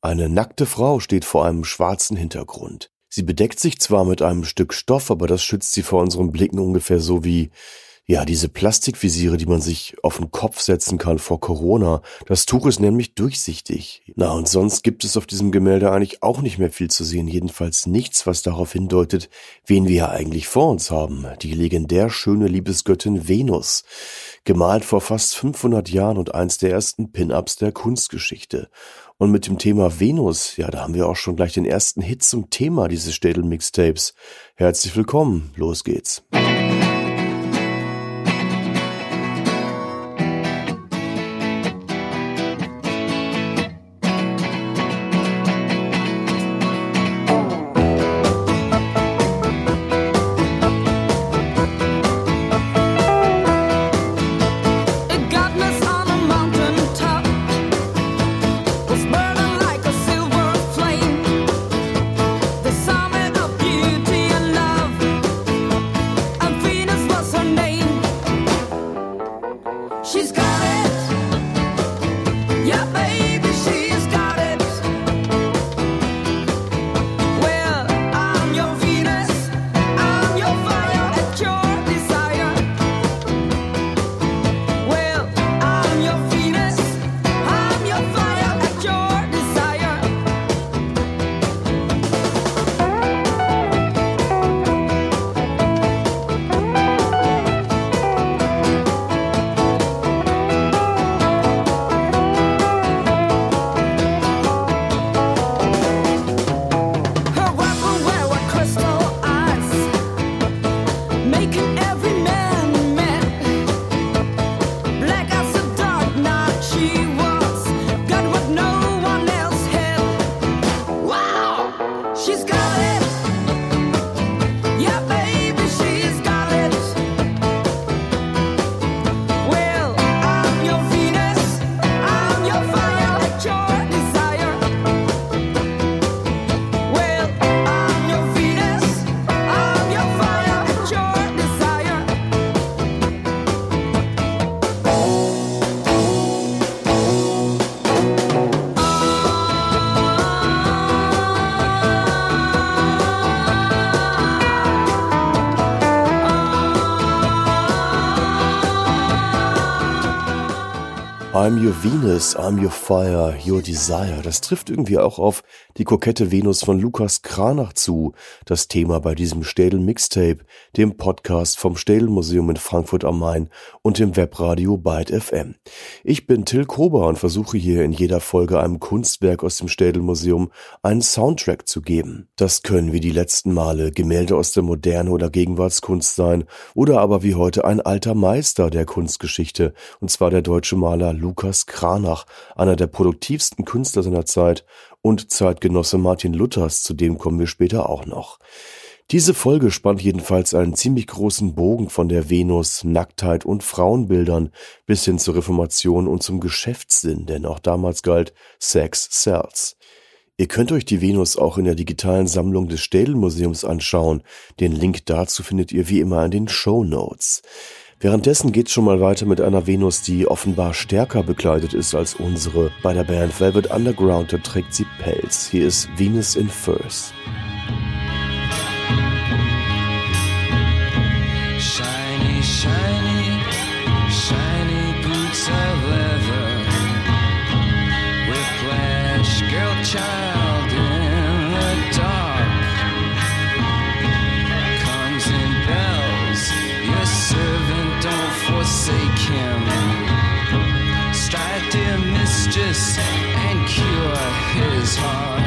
Eine nackte Frau steht vor einem schwarzen Hintergrund. Sie bedeckt sich zwar mit einem Stück Stoff, aber das schützt sie vor unseren Blicken ungefähr so wie ja, diese Plastikvisiere, die man sich auf den Kopf setzen kann vor Corona. Das Tuch ist nämlich durchsichtig. Na, und sonst gibt es auf diesem Gemälde eigentlich auch nicht mehr viel zu sehen. Jedenfalls nichts, was darauf hindeutet, wen wir ja eigentlich vor uns haben. Die legendär schöne Liebesgöttin Venus. Gemalt vor fast 500 Jahren und eins der ersten Pin-Ups der Kunstgeschichte. Und mit dem Thema Venus, ja, da haben wir auch schon gleich den ersten Hit zum Thema dieses Städel-Mixtapes. Herzlich willkommen, los geht's. I'm your Venus, I'm your fire, your desire. Das trifft irgendwie auch auf die kokette Venus von Lukas Kranach zu, das Thema bei diesem Städel Mixtape, dem Podcast vom Städel Museum in Frankfurt am Main und dem Webradio Byte FM. Ich bin Till Kober und versuche hier in jeder Folge einem Kunstwerk aus dem Städel Museum einen Soundtrack zu geben. Das können wie die letzten Male Gemälde aus der Moderne oder Gegenwartskunst sein oder aber wie heute ein alter Meister der Kunstgeschichte, und zwar der deutsche Maler Lukas Kranach, einer der produktivsten Künstler seiner Zeit und Zeitgenosse Martin Luthers, zu dem kommen wir später auch noch. Diese Folge spannt jedenfalls einen ziemlich großen Bogen von der Venus, Nacktheit und Frauenbildern bis hin zur Reformation und zum Geschäftssinn, denn auch damals galt Sex sells. Ihr könnt euch die Venus auch in der digitalen Sammlung des Städelmuseums anschauen. Den Link dazu findet ihr wie immer in den Show Notes. Währenddessen geht's schon mal weiter mit einer Venus, die offenbar stärker bekleidet ist als unsere. Bei der Band Velvet Underground, trägt sie Pelz. Hier ist Venus in Furs. And cure his heart.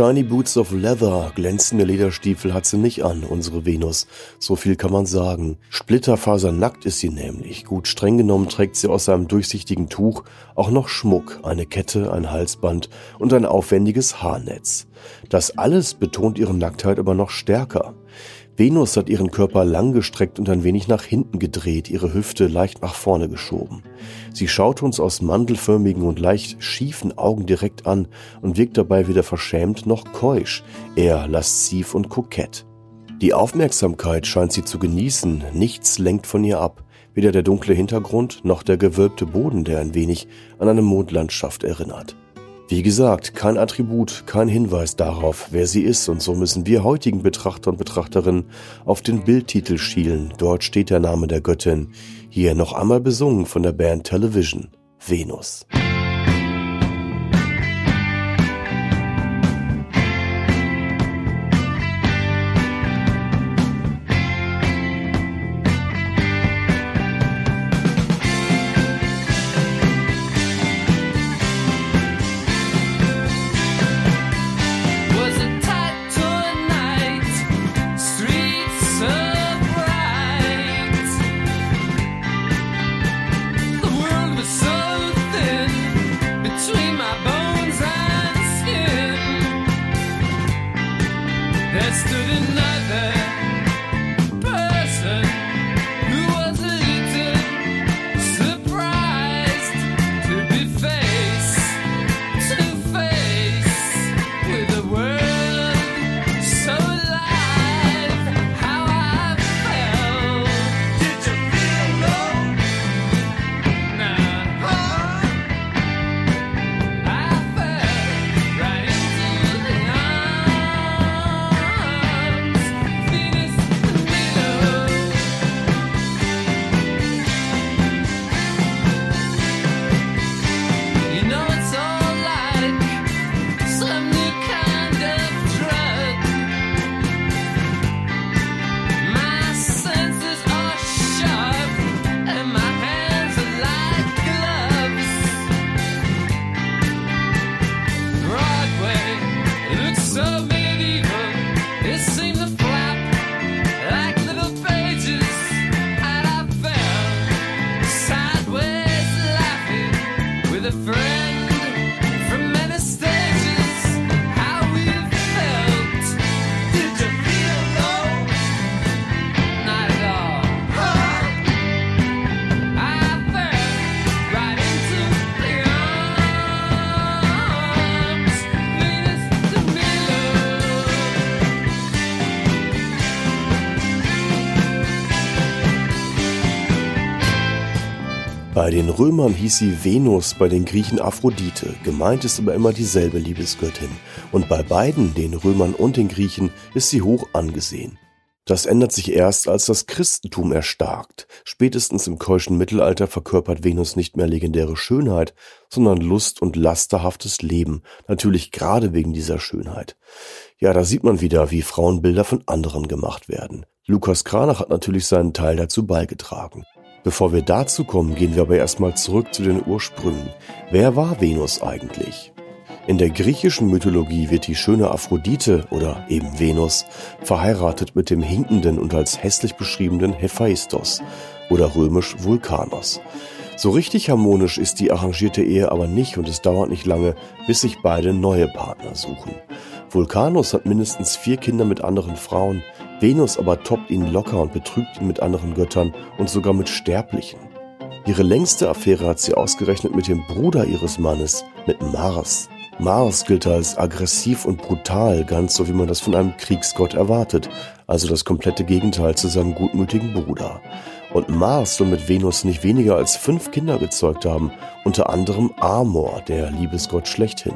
Shiny Boots of Leather, glänzende Lederstiefel hat sie nicht an, unsere Venus. So viel kann man sagen. Splitterfasernackt ist sie nämlich. Gut streng genommen trägt sie aus einem durchsichtigen Tuch auch noch Schmuck, eine Kette, ein Halsband und ein aufwendiges Haarnetz. Das alles betont ihre Nacktheit aber noch stärker. Venus hat ihren Körper langgestreckt und ein wenig nach hinten gedreht, ihre Hüfte leicht nach vorne geschoben. Sie schaut uns aus mandelförmigen und leicht schiefen Augen direkt an und wirkt dabei weder verschämt noch keusch, eher lasziv und kokett. Die Aufmerksamkeit scheint sie zu genießen, nichts lenkt von ihr ab, weder der dunkle Hintergrund noch der gewölbte Boden, der ein wenig an eine Mondlandschaft erinnert. Wie gesagt, kein Attribut, kein Hinweis darauf, wer sie ist, und so müssen wir heutigen Betrachter und Betrachterinnen auf den Bildtitel schielen. Dort steht der Name der Göttin. Hier noch einmal besungen von der Band Television. Venus. Bei den Römern hieß sie Venus, bei den Griechen Aphrodite. Gemeint ist aber immer dieselbe Liebesgöttin. Und bei beiden, den Römern und den Griechen, ist sie hoch angesehen. Das ändert sich erst, als das Christentum erstarkt. Spätestens im keuschen Mittelalter verkörpert Venus nicht mehr legendäre Schönheit, sondern Lust und lasterhaftes Leben. Natürlich gerade wegen dieser Schönheit. Ja, da sieht man wieder, wie Frauenbilder von anderen gemacht werden. Lukas Kranach hat natürlich seinen Teil dazu beigetragen. Bevor wir dazu kommen, gehen wir aber erstmal zurück zu den Ursprüngen. Wer war Venus eigentlich? In der griechischen Mythologie wird die schöne Aphrodite oder eben Venus verheiratet mit dem hinkenden und als hässlich beschriebenen Hephaistos oder römisch Vulkanos. So richtig harmonisch ist die arrangierte Ehe aber nicht und es dauert nicht lange, bis sich beide neue Partner suchen. Vulkanos hat mindestens vier Kinder mit anderen Frauen, Venus aber toppt ihn locker und betrügt ihn mit anderen Göttern und sogar mit Sterblichen. Ihre längste Affäre hat sie ausgerechnet mit dem Bruder ihres Mannes, mit Mars. Mars gilt als aggressiv und brutal, ganz so wie man das von einem Kriegsgott erwartet, also das komplette Gegenteil zu seinem gutmütigen Bruder. Und Mars soll mit Venus nicht weniger als fünf Kinder gezeugt haben, unter anderem Amor, der Liebesgott schlechthin.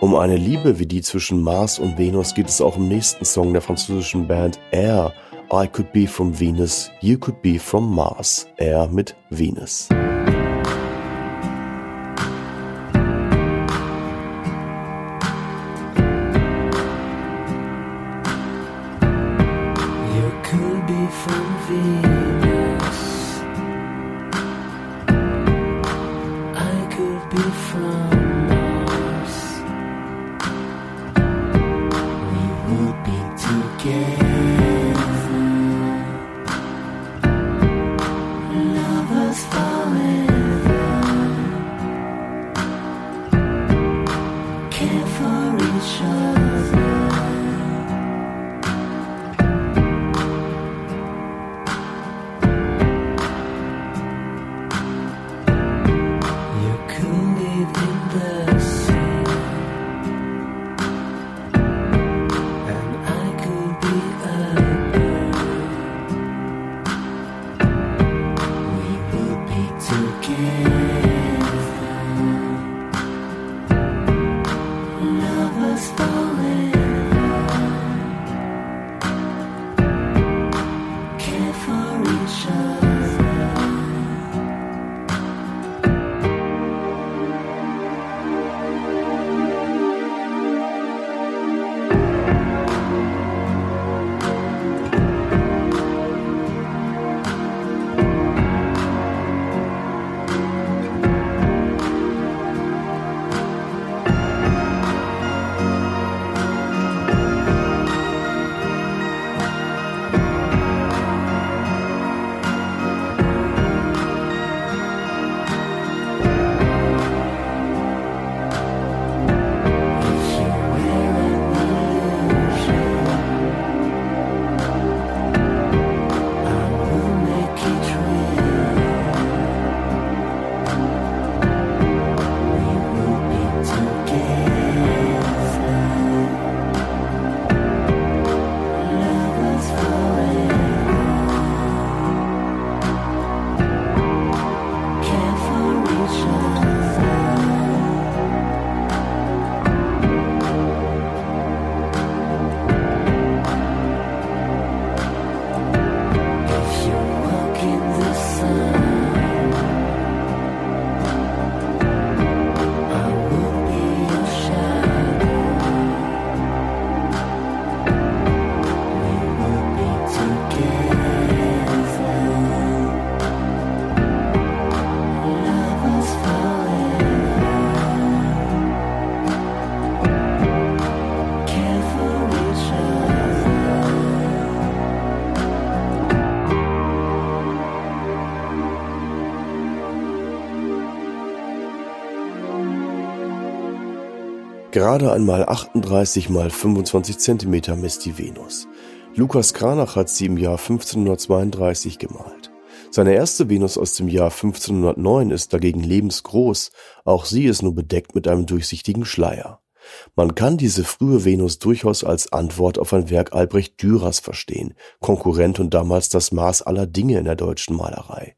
Um eine Liebe wie die zwischen Mars und Venus geht es auch im nächsten Song der französischen Band Air. I could be from Venus, you could be from Mars. Air mit Venus. Gerade einmal 38 mal 25 Zentimeter misst die Venus. Lukas Kranach hat sie im Jahr 1532 gemalt. Seine erste Venus aus dem Jahr 1509 ist dagegen lebensgroß, auch sie ist nur bedeckt mit einem durchsichtigen Schleier. Man kann diese frühe Venus durchaus als Antwort auf ein Werk Albrecht Dürers verstehen, Konkurrent und damals das Maß aller Dinge in der deutschen Malerei.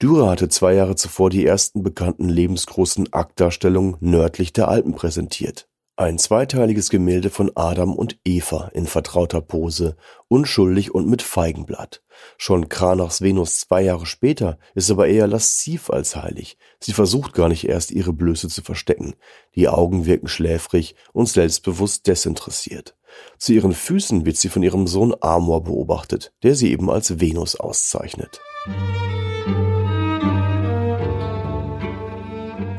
Dürer hatte zwei Jahre zuvor die ersten bekannten lebensgroßen Aktdarstellungen nördlich der Alpen präsentiert. Ein zweiteiliges Gemälde von Adam und Eva in vertrauter Pose, unschuldig und mit Feigenblatt. Schon Cranachs Venus zwei Jahre später ist aber eher lasziv als heilig. Sie versucht gar nicht erst ihre Blöße zu verstecken. Die Augen wirken schläfrig und selbstbewusst desinteressiert. Zu ihren Füßen wird sie von ihrem Sohn Amor beobachtet, der sie eben als Venus auszeichnet.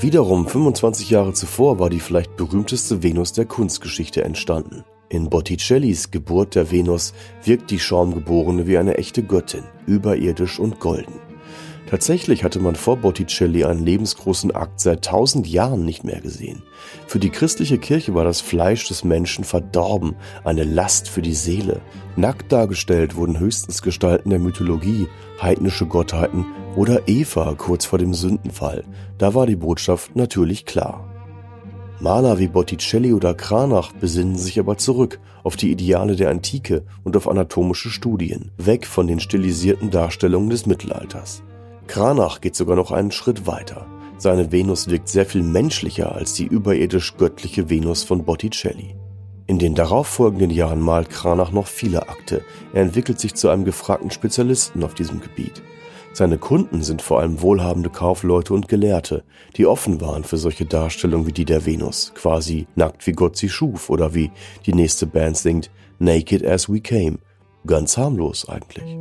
Wiederum 25 Jahre zuvor war die vielleicht berühmteste Venus der Kunstgeschichte entstanden. In Botticellis Geburt der Venus wirkt die Schaumgeborene wie eine echte Göttin, überirdisch und golden. Tatsächlich hatte man vor Botticelli einen lebensgroßen Akt seit tausend Jahren nicht mehr gesehen. Für die christliche Kirche war das Fleisch des Menschen verdorben, eine Last für die Seele. Nackt dargestellt wurden höchstens Gestalten der Mythologie, heidnische Gottheiten oder Eva kurz vor dem Sündenfall. Da war die Botschaft natürlich klar. Maler wie Botticelli oder Cranach besinnen sich aber zurück auf die Ideale der Antike und auf anatomische Studien, weg von den stilisierten Darstellungen des Mittelalters. Cranach geht sogar noch einen Schritt weiter. Seine Venus wirkt sehr viel menschlicher als die überirdisch göttliche Venus von Botticelli. In den darauffolgenden Jahren malt Cranach noch viele Akte. Er entwickelt sich zu einem gefragten Spezialisten auf diesem Gebiet. Seine Kunden sind vor allem wohlhabende Kaufleute und Gelehrte, die offen waren für solche Darstellungen wie die der Venus, quasi nackt wie Gott sie schuf oder wie die nächste Band singt Naked as we came. Ganz harmlos eigentlich.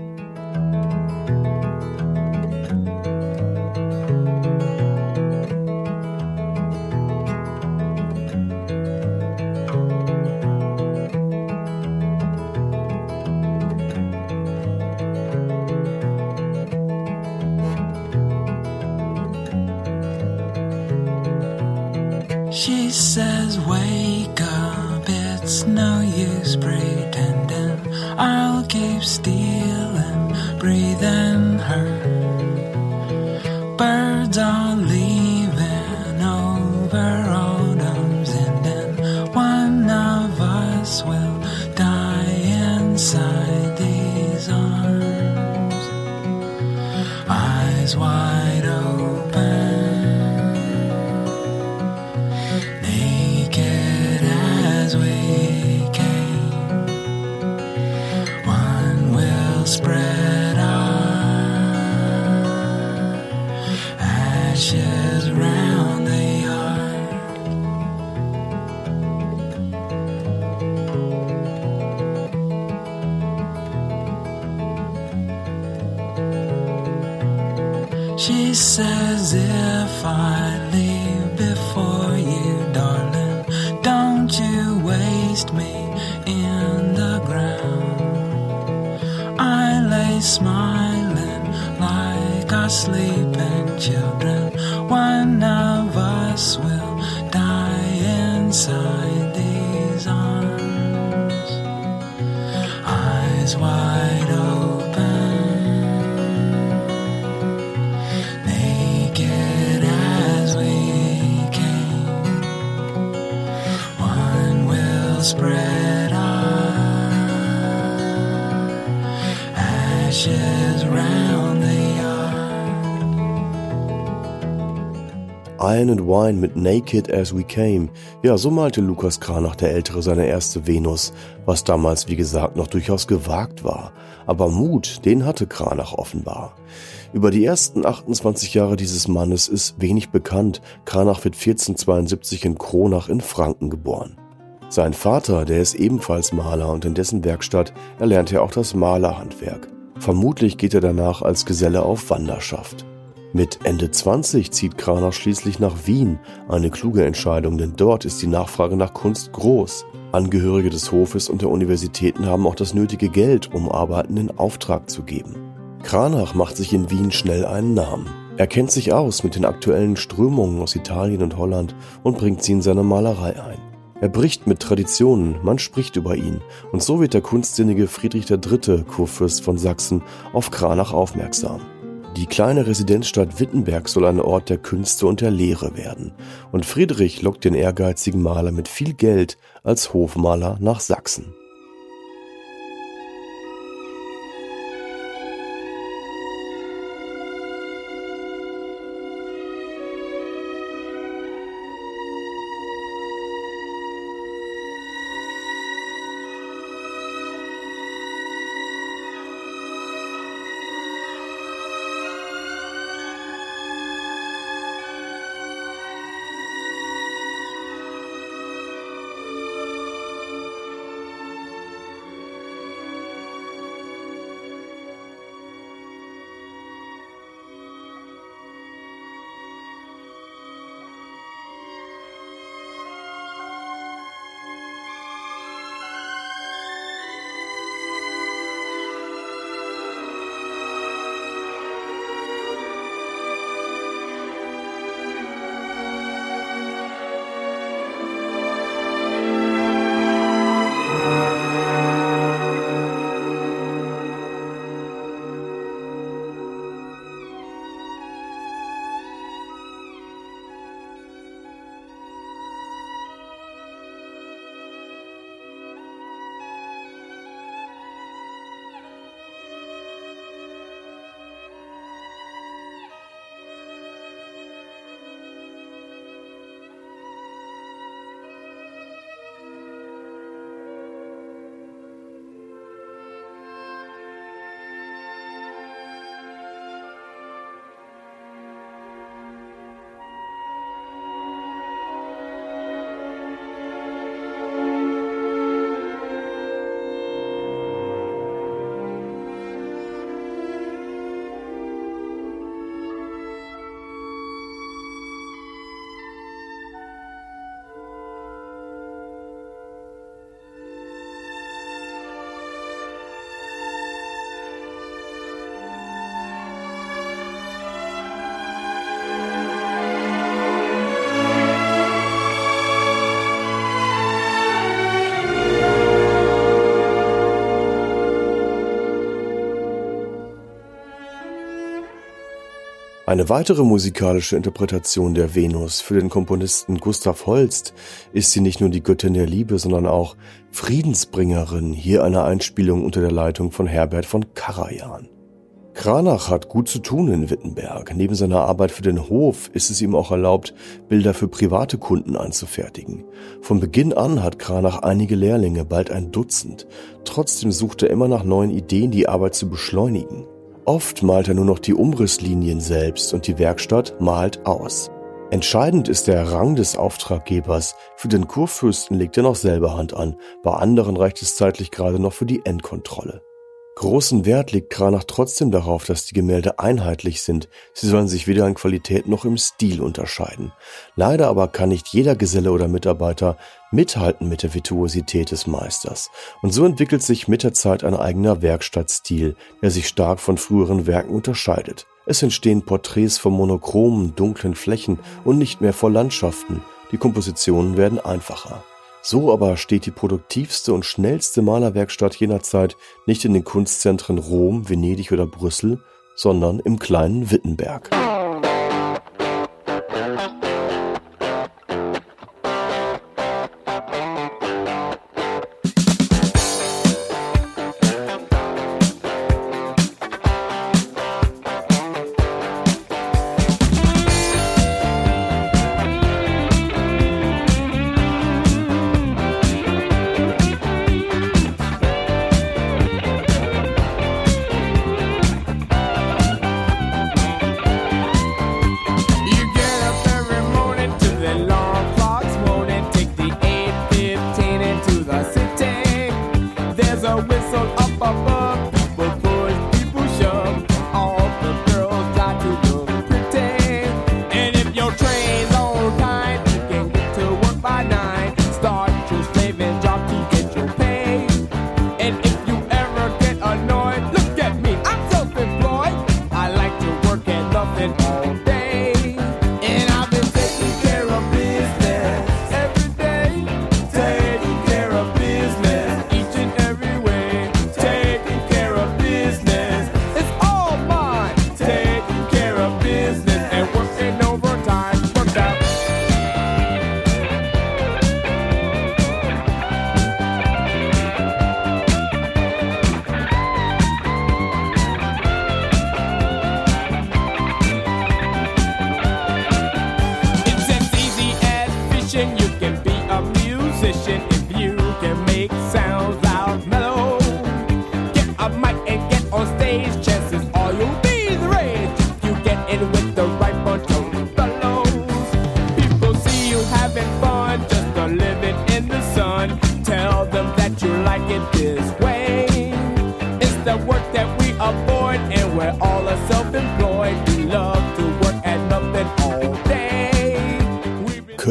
No pretending. I'll keep stealing, breathing her. Birds are wide open. Iron and Wine mit Naked as We Came. Ja, so malte Lukas Kranach der Ältere seine erste Venus, was damals, wie gesagt, noch durchaus gewagt war. Aber Mut, den hatte Kranach offenbar. Über die ersten 28 Jahre dieses Mannes ist wenig bekannt. Kranach wird 1472 in Kronach in Franken geboren. Sein Vater, der ist ebenfalls Maler und in dessen Werkstatt erlernte er auch das Malerhandwerk. Vermutlich geht er danach als Geselle auf Wanderschaft. Mit Ende 20 zieht Kranach schließlich nach Wien. Eine kluge Entscheidung, denn dort ist die Nachfrage nach Kunst groß. Angehörige des Hofes und der Universitäten haben auch das nötige Geld, um Arbeiten in Auftrag zu geben. Kranach macht sich in Wien schnell einen Namen. Er kennt sich aus mit den aktuellen Strömungen aus Italien und Holland und bringt sie in seine Malerei ein. Er bricht mit Traditionen, man spricht über ihn, und so wird der kunstsinnige Friedrich III., Kurfürst von Sachsen, auf Kranach aufmerksam. Die kleine Residenzstadt Wittenberg soll ein Ort der Künste und der Lehre werden, und Friedrich lockt den ehrgeizigen Maler mit viel Geld als Hofmaler nach Sachsen. Eine weitere musikalische Interpretation der Venus für den Komponisten Gustav Holst ist sie nicht nur die Göttin der Liebe, sondern auch Friedensbringerin, hier eine Einspielung unter der Leitung von Herbert von Karajan. Kranach hat gut zu tun in Wittenberg. Neben seiner Arbeit für den Hof ist es ihm auch erlaubt, Bilder für private Kunden anzufertigen. Von Beginn an hat Kranach einige Lehrlinge, bald ein Dutzend. Trotzdem sucht er immer nach neuen Ideen, die Arbeit zu beschleunigen. Oft malt er nur noch die Umrisslinien selbst und die Werkstatt malt aus. Entscheidend ist der Rang des Auftraggebers. Für den Kurfürsten legt er noch selber Hand an, bei anderen reicht es zeitlich gerade noch für die Endkontrolle. Großen Wert legt Kranach trotzdem darauf, dass die Gemälde einheitlich sind. Sie sollen sich weder in Qualität noch im Stil unterscheiden. Leider aber kann nicht jeder Geselle oder Mitarbeiter mithalten mit der Virtuosität des Meisters. Und so entwickelt sich mit der Zeit ein eigener Werkstattstil, der sich stark von früheren Werken unterscheidet. Es entstehen Porträts vor monochromen, dunklen Flächen und nicht mehr vor Landschaften. Die Kompositionen werden einfacher. So aber steht die produktivste und schnellste Malerwerkstatt jener Zeit nicht in den Kunstzentren Rom, Venedig oder Brüssel, sondern im kleinen Wittenberg.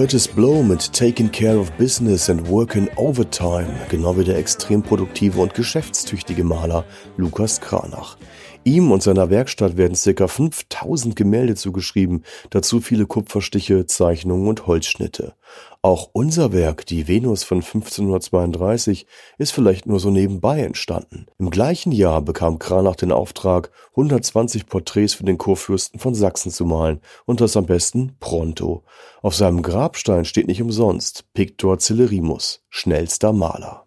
Curtis Blow mit Taking Care of Business and Working Overtime, genau wie der extrem produktive und geschäftstüchtige Maler Lukas Kranach. Ihm und seiner Werkstatt werden ca. 5000 Gemälde zugeschrieben, dazu viele Kupferstiche, Zeichnungen und Holzschnitte. Auch unser Werk, die Venus von 1532, ist vielleicht nur so nebenbei entstanden. Im gleichen Jahr bekam Kranach den Auftrag, 120 Porträts für den Kurfürsten von Sachsen zu malen und das am besten pronto. Auf seinem Grabstein steht nicht umsonst Pictor Celerimus, schnellster Maler.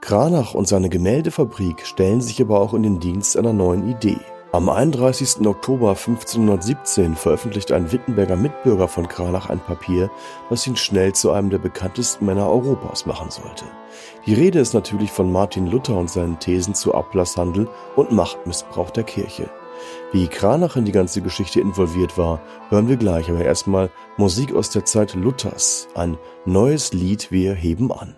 Kranach und seine Gemäldefabrik stellen sich aber auch in den Dienst einer neuen Idee. Am 31. Oktober 1517 veröffentlicht ein Wittenberger Mitbürger von Kranach ein Papier, das ihn schnell zu einem der bekanntesten Männer Europas machen sollte. Die Rede ist natürlich von Martin Luther und seinen Thesen zu Ablasshandel und Machtmissbrauch der Kirche. Wie Kranach in die ganze Geschichte involviert war, hören wir gleich, aber erstmal Musik aus der Zeit Luthers, ein neues Lied Wir heben an.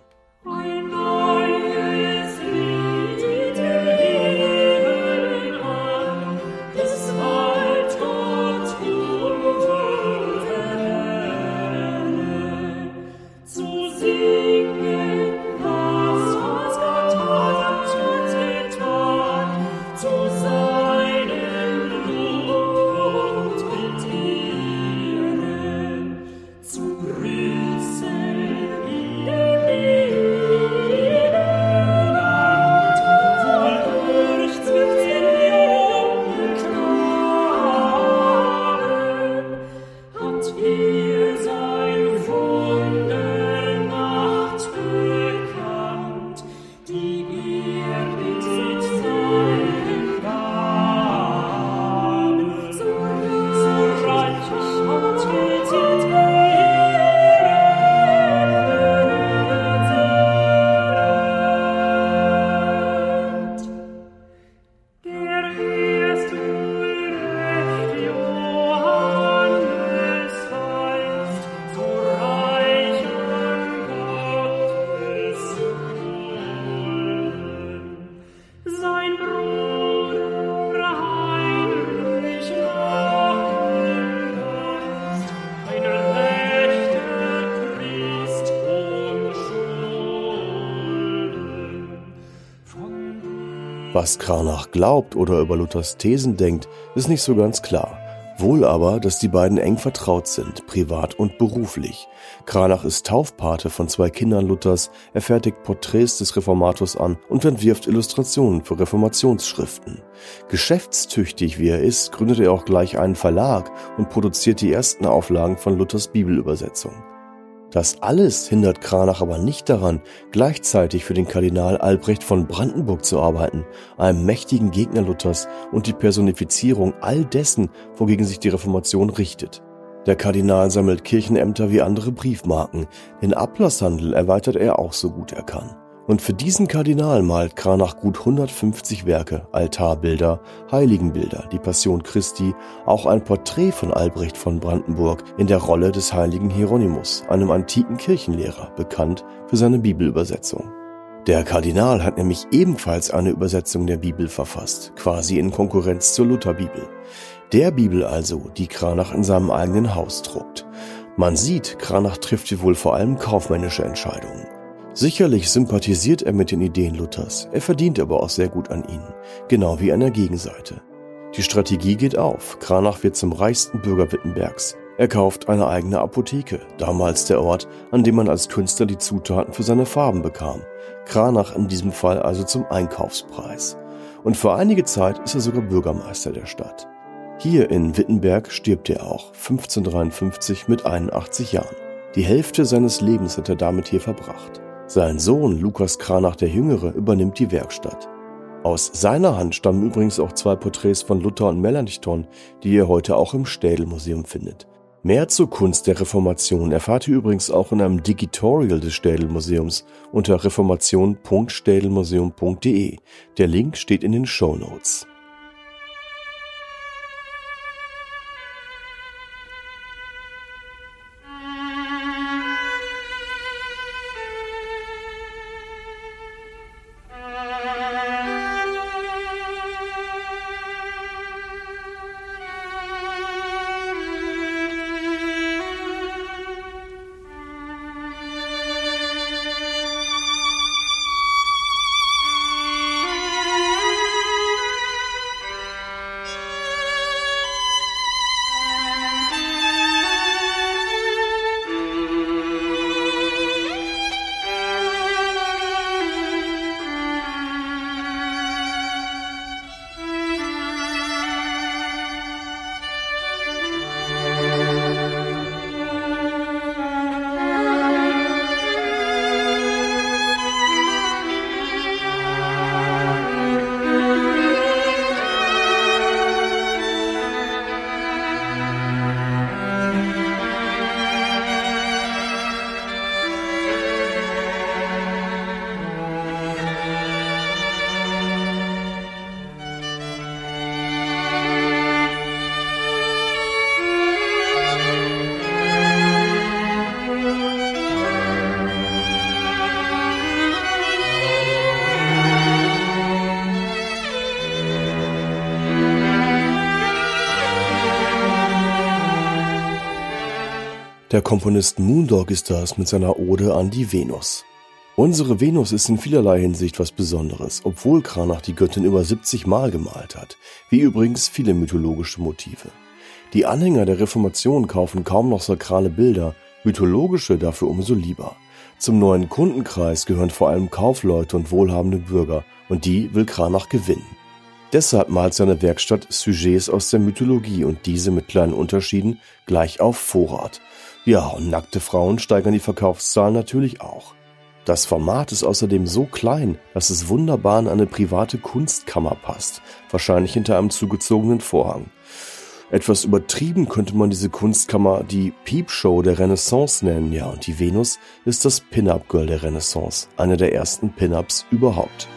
Was Kranach glaubt oder über Luthers Thesen denkt, ist nicht so ganz klar. Wohl aber, dass die beiden eng vertraut sind, privat und beruflich. Kranach ist Taufpate von zwei Kindern Luthers, er fertigt Porträts des Reformators an und entwirft Illustrationen für Reformationsschriften. Geschäftstüchtig wie er ist, gründet er auch gleich einen Verlag und produziert die ersten Auflagen von Luthers Bibelübersetzung. Das alles hindert Kranach aber nicht daran, gleichzeitig für den Kardinal Albrecht von Brandenburg zu arbeiten, einem mächtigen Gegner Luthers und die Personifizierung all dessen, wogegen sich die Reformation richtet. Der Kardinal sammelt Kirchenämter wie andere Briefmarken, den Ablasshandel erweitert er auch so gut er kann. Und für diesen Kardinal malt Kranach gut 150 Werke, Altarbilder, Heiligenbilder, die Passion Christi, auch ein Porträt von Albrecht von Brandenburg in der Rolle des heiligen Hieronymus, einem antiken Kirchenlehrer, bekannt für seine Bibelübersetzung. Der Kardinal hat nämlich ebenfalls eine Übersetzung der Bibel verfasst, quasi in Konkurrenz zur Lutherbibel. Der Bibel also, die Kranach in seinem eigenen Haus druckt. Man sieht, Kranach trifft hier wohl vor allem kaufmännische Entscheidungen. Sicherlich sympathisiert er mit den Ideen Luthers, er verdient aber auch sehr gut an ihnen, genau wie an der Gegenseite. Die Strategie geht auf, Kranach wird zum reichsten Bürger Wittenbergs. Er kauft eine eigene Apotheke, damals der Ort, an dem man als Künstler die Zutaten für seine Farben bekam. Kranach in diesem Fall also zum Einkaufspreis. Und für einige Zeit ist er sogar Bürgermeister der Stadt. Hier in Wittenberg stirbt er auch, 1553 mit 81 Jahren. Die Hälfte seines Lebens hat er damit hier verbracht. Sein Sohn Lukas Kranach der Jüngere übernimmt die Werkstatt. Aus seiner Hand stammen übrigens auch zwei Porträts von Luther und Melanchthon, die ihr heute auch im Städelmuseum findet. Mehr zur Kunst der Reformation erfahrt ihr übrigens auch in einem Digitorial des Städelmuseums unter reformation.städelmuseum.de. Der Link steht in den Show Notes. Der Komponist Moondog ist das mit seiner Ode an die Venus. Unsere Venus ist in vielerlei Hinsicht was Besonderes, obwohl Kranach die Göttin über 70 Mal gemalt hat, wie übrigens viele mythologische Motive. Die Anhänger der Reformation kaufen kaum noch sakrale Bilder, mythologische dafür umso lieber. Zum neuen Kundenkreis gehören vor allem Kaufleute und wohlhabende Bürger, und die will Kranach gewinnen. Deshalb malt seine Werkstatt Sujets aus der Mythologie und diese mit kleinen Unterschieden gleich auf Vorrat. Ja, und nackte Frauen steigern die Verkaufszahlen natürlich auch. Das Format ist außerdem so klein, dass es wunderbar in eine private Kunstkammer passt, wahrscheinlich hinter einem zugezogenen Vorhang. Etwas übertrieben könnte man diese Kunstkammer die Peepshow der Renaissance nennen, ja, und die Venus ist das Pin-Up-Girl der Renaissance, eine der ersten Pin-Ups überhaupt.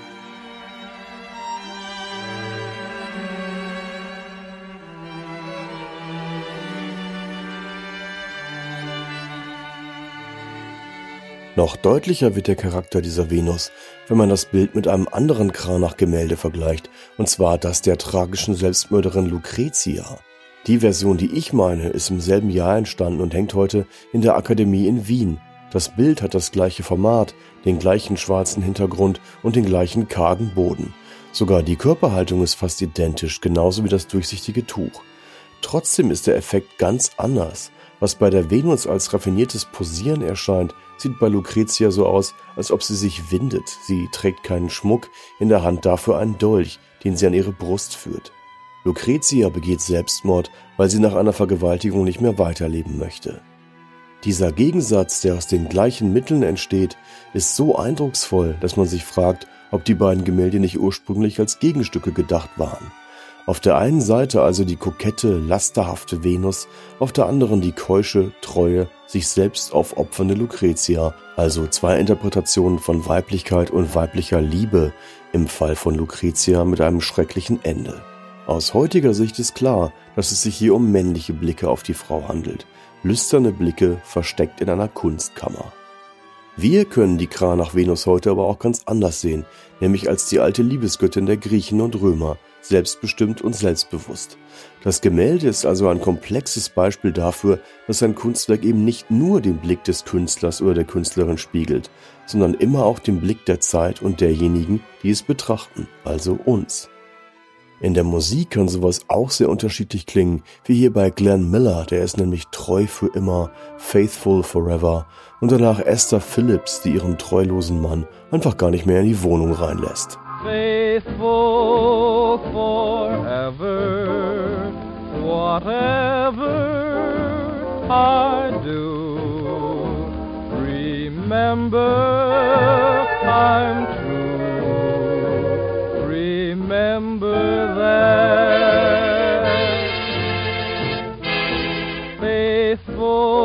Noch deutlicher wird der Charakter dieser Venus, wenn man das Bild mit einem anderen Kranach-Gemälde vergleicht, und zwar das der tragischen Selbstmörderin Lucretia. Die Version, die ich meine, ist im selben Jahr entstanden und hängt heute in der Akademie in Wien. Das Bild hat das gleiche Format, den gleichen schwarzen Hintergrund und den gleichen kargen Boden. Sogar die Körperhaltung ist fast identisch, genauso wie das durchsichtige Tuch. Trotzdem ist der Effekt ganz anders. Was bei der Venus als raffiniertes Posieren erscheint, sieht bei Lucretia so aus, als ob sie sich windet. Sie trägt keinen Schmuck, in der Hand dafür einen Dolch, den sie an ihre Brust führt. Lucretia begeht Selbstmord, weil sie nach einer Vergewaltigung nicht mehr weiterleben möchte. Dieser Gegensatz, der aus den gleichen Mitteln entsteht, ist so eindrucksvoll, dass man sich fragt, ob die beiden Gemälde nicht ursprünglich als Gegenstücke gedacht waren. Auf der einen Seite also die kokette, lasterhafte Venus, auf der anderen die keusche, treue, sich selbst aufopfernde Lucretia, also zwei Interpretationen von Weiblichkeit und weiblicher Liebe, im Fall von Lucretia mit einem schrecklichen Ende. Aus heutiger Sicht ist klar, dass es sich hier um männliche Blicke auf die Frau handelt, lüsterne Blicke versteckt in einer Kunstkammer. Wir können die Kranach Venus heute aber auch ganz anders sehen, nämlich als die alte Liebesgöttin der Griechen und Römer, selbstbestimmt und selbstbewusst. Das Gemälde ist also ein komplexes Beispiel dafür, dass ein Kunstwerk eben nicht nur den Blick des Künstlers oder der Künstlerin spiegelt, sondern immer auch den Blick der Zeit und derjenigen, die es betrachten, also uns. In der Musik kann sowas auch sehr unterschiedlich klingen, wie hier bei Glenn Miller, der ist nämlich treu für immer, faithful forever, und danach Esther Phillips, die ihren treulosen Mann einfach gar nicht mehr in die Wohnung reinlässt. Faithful forever, whatever I do. Remember, I'm true. Remember that. Faithful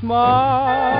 smile.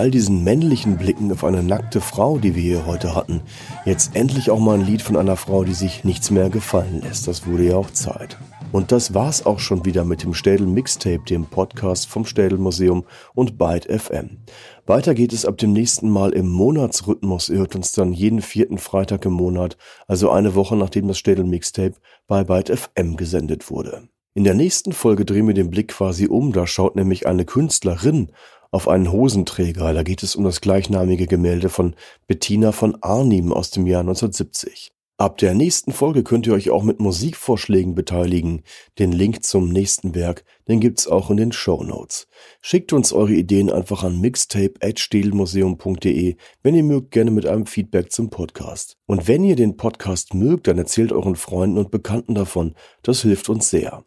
All diesen männlichen Blicken auf eine nackte Frau, die wir hier heute hatten, jetzt endlich auch mal ein Lied von einer Frau, die sich nichts mehr gefallen lässt. Das wurde ja auch Zeit. Und das war's auch schon wieder mit dem Städel Mixtape, dem Podcast vom Städel Museum und Byte FM. Weiter geht es ab dem nächsten Mal im Monatsrhythmus. Ihr hört uns dann jeden vierten Freitag im Monat, also eine Woche nachdem das Städel Mixtape bei Byte FM gesendet wurde. In der nächsten Folge drehen wir den Blick quasi um, da schaut nämlich eine Künstlerin auf einen Hosenträger. Da geht es um das gleichnamige Gemälde von Bettina von Arnim aus dem Jahr 1970. Ab der nächsten Folge könnt ihr euch auch mit Musikvorschlägen beteiligen. Den Link zum nächsten Werk, den gibt's auch in den Show Notes. Schickt uns eure Ideen einfach an mixtape@städelmuseum.de. Wenn ihr mögt, gerne mit einem Feedback zum Podcast. Und wenn ihr den Podcast mögt, dann erzählt euren Freunden und Bekannten davon. Das hilft uns sehr.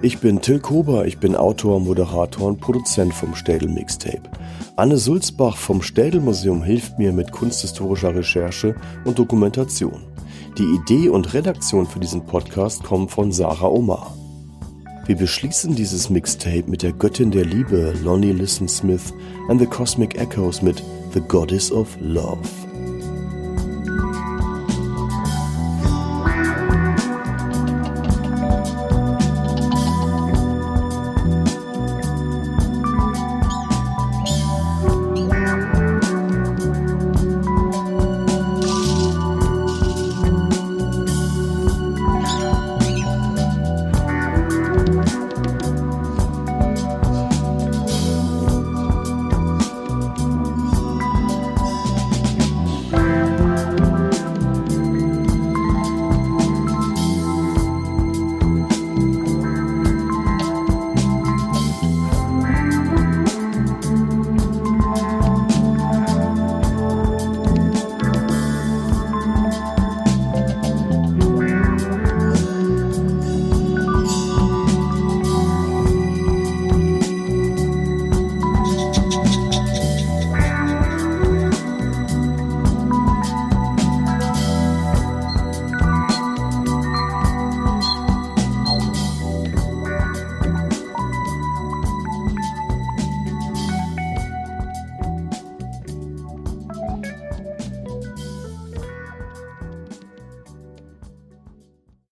Ich bin Till Kober, ich bin Autor, Moderator und Produzent vom Städel Mixtape. Anne Sulzbach vom Städel Museum hilft mir mit kunsthistorischer Recherche und Dokumentation. Die Idee und Redaktion für diesen Podcast kommen von Sarah Omar. Wir beschließen dieses Mixtape mit der Göttin der Liebe, Lonnie Listen Smith and the Cosmic Echoes mit The Goddess of Love.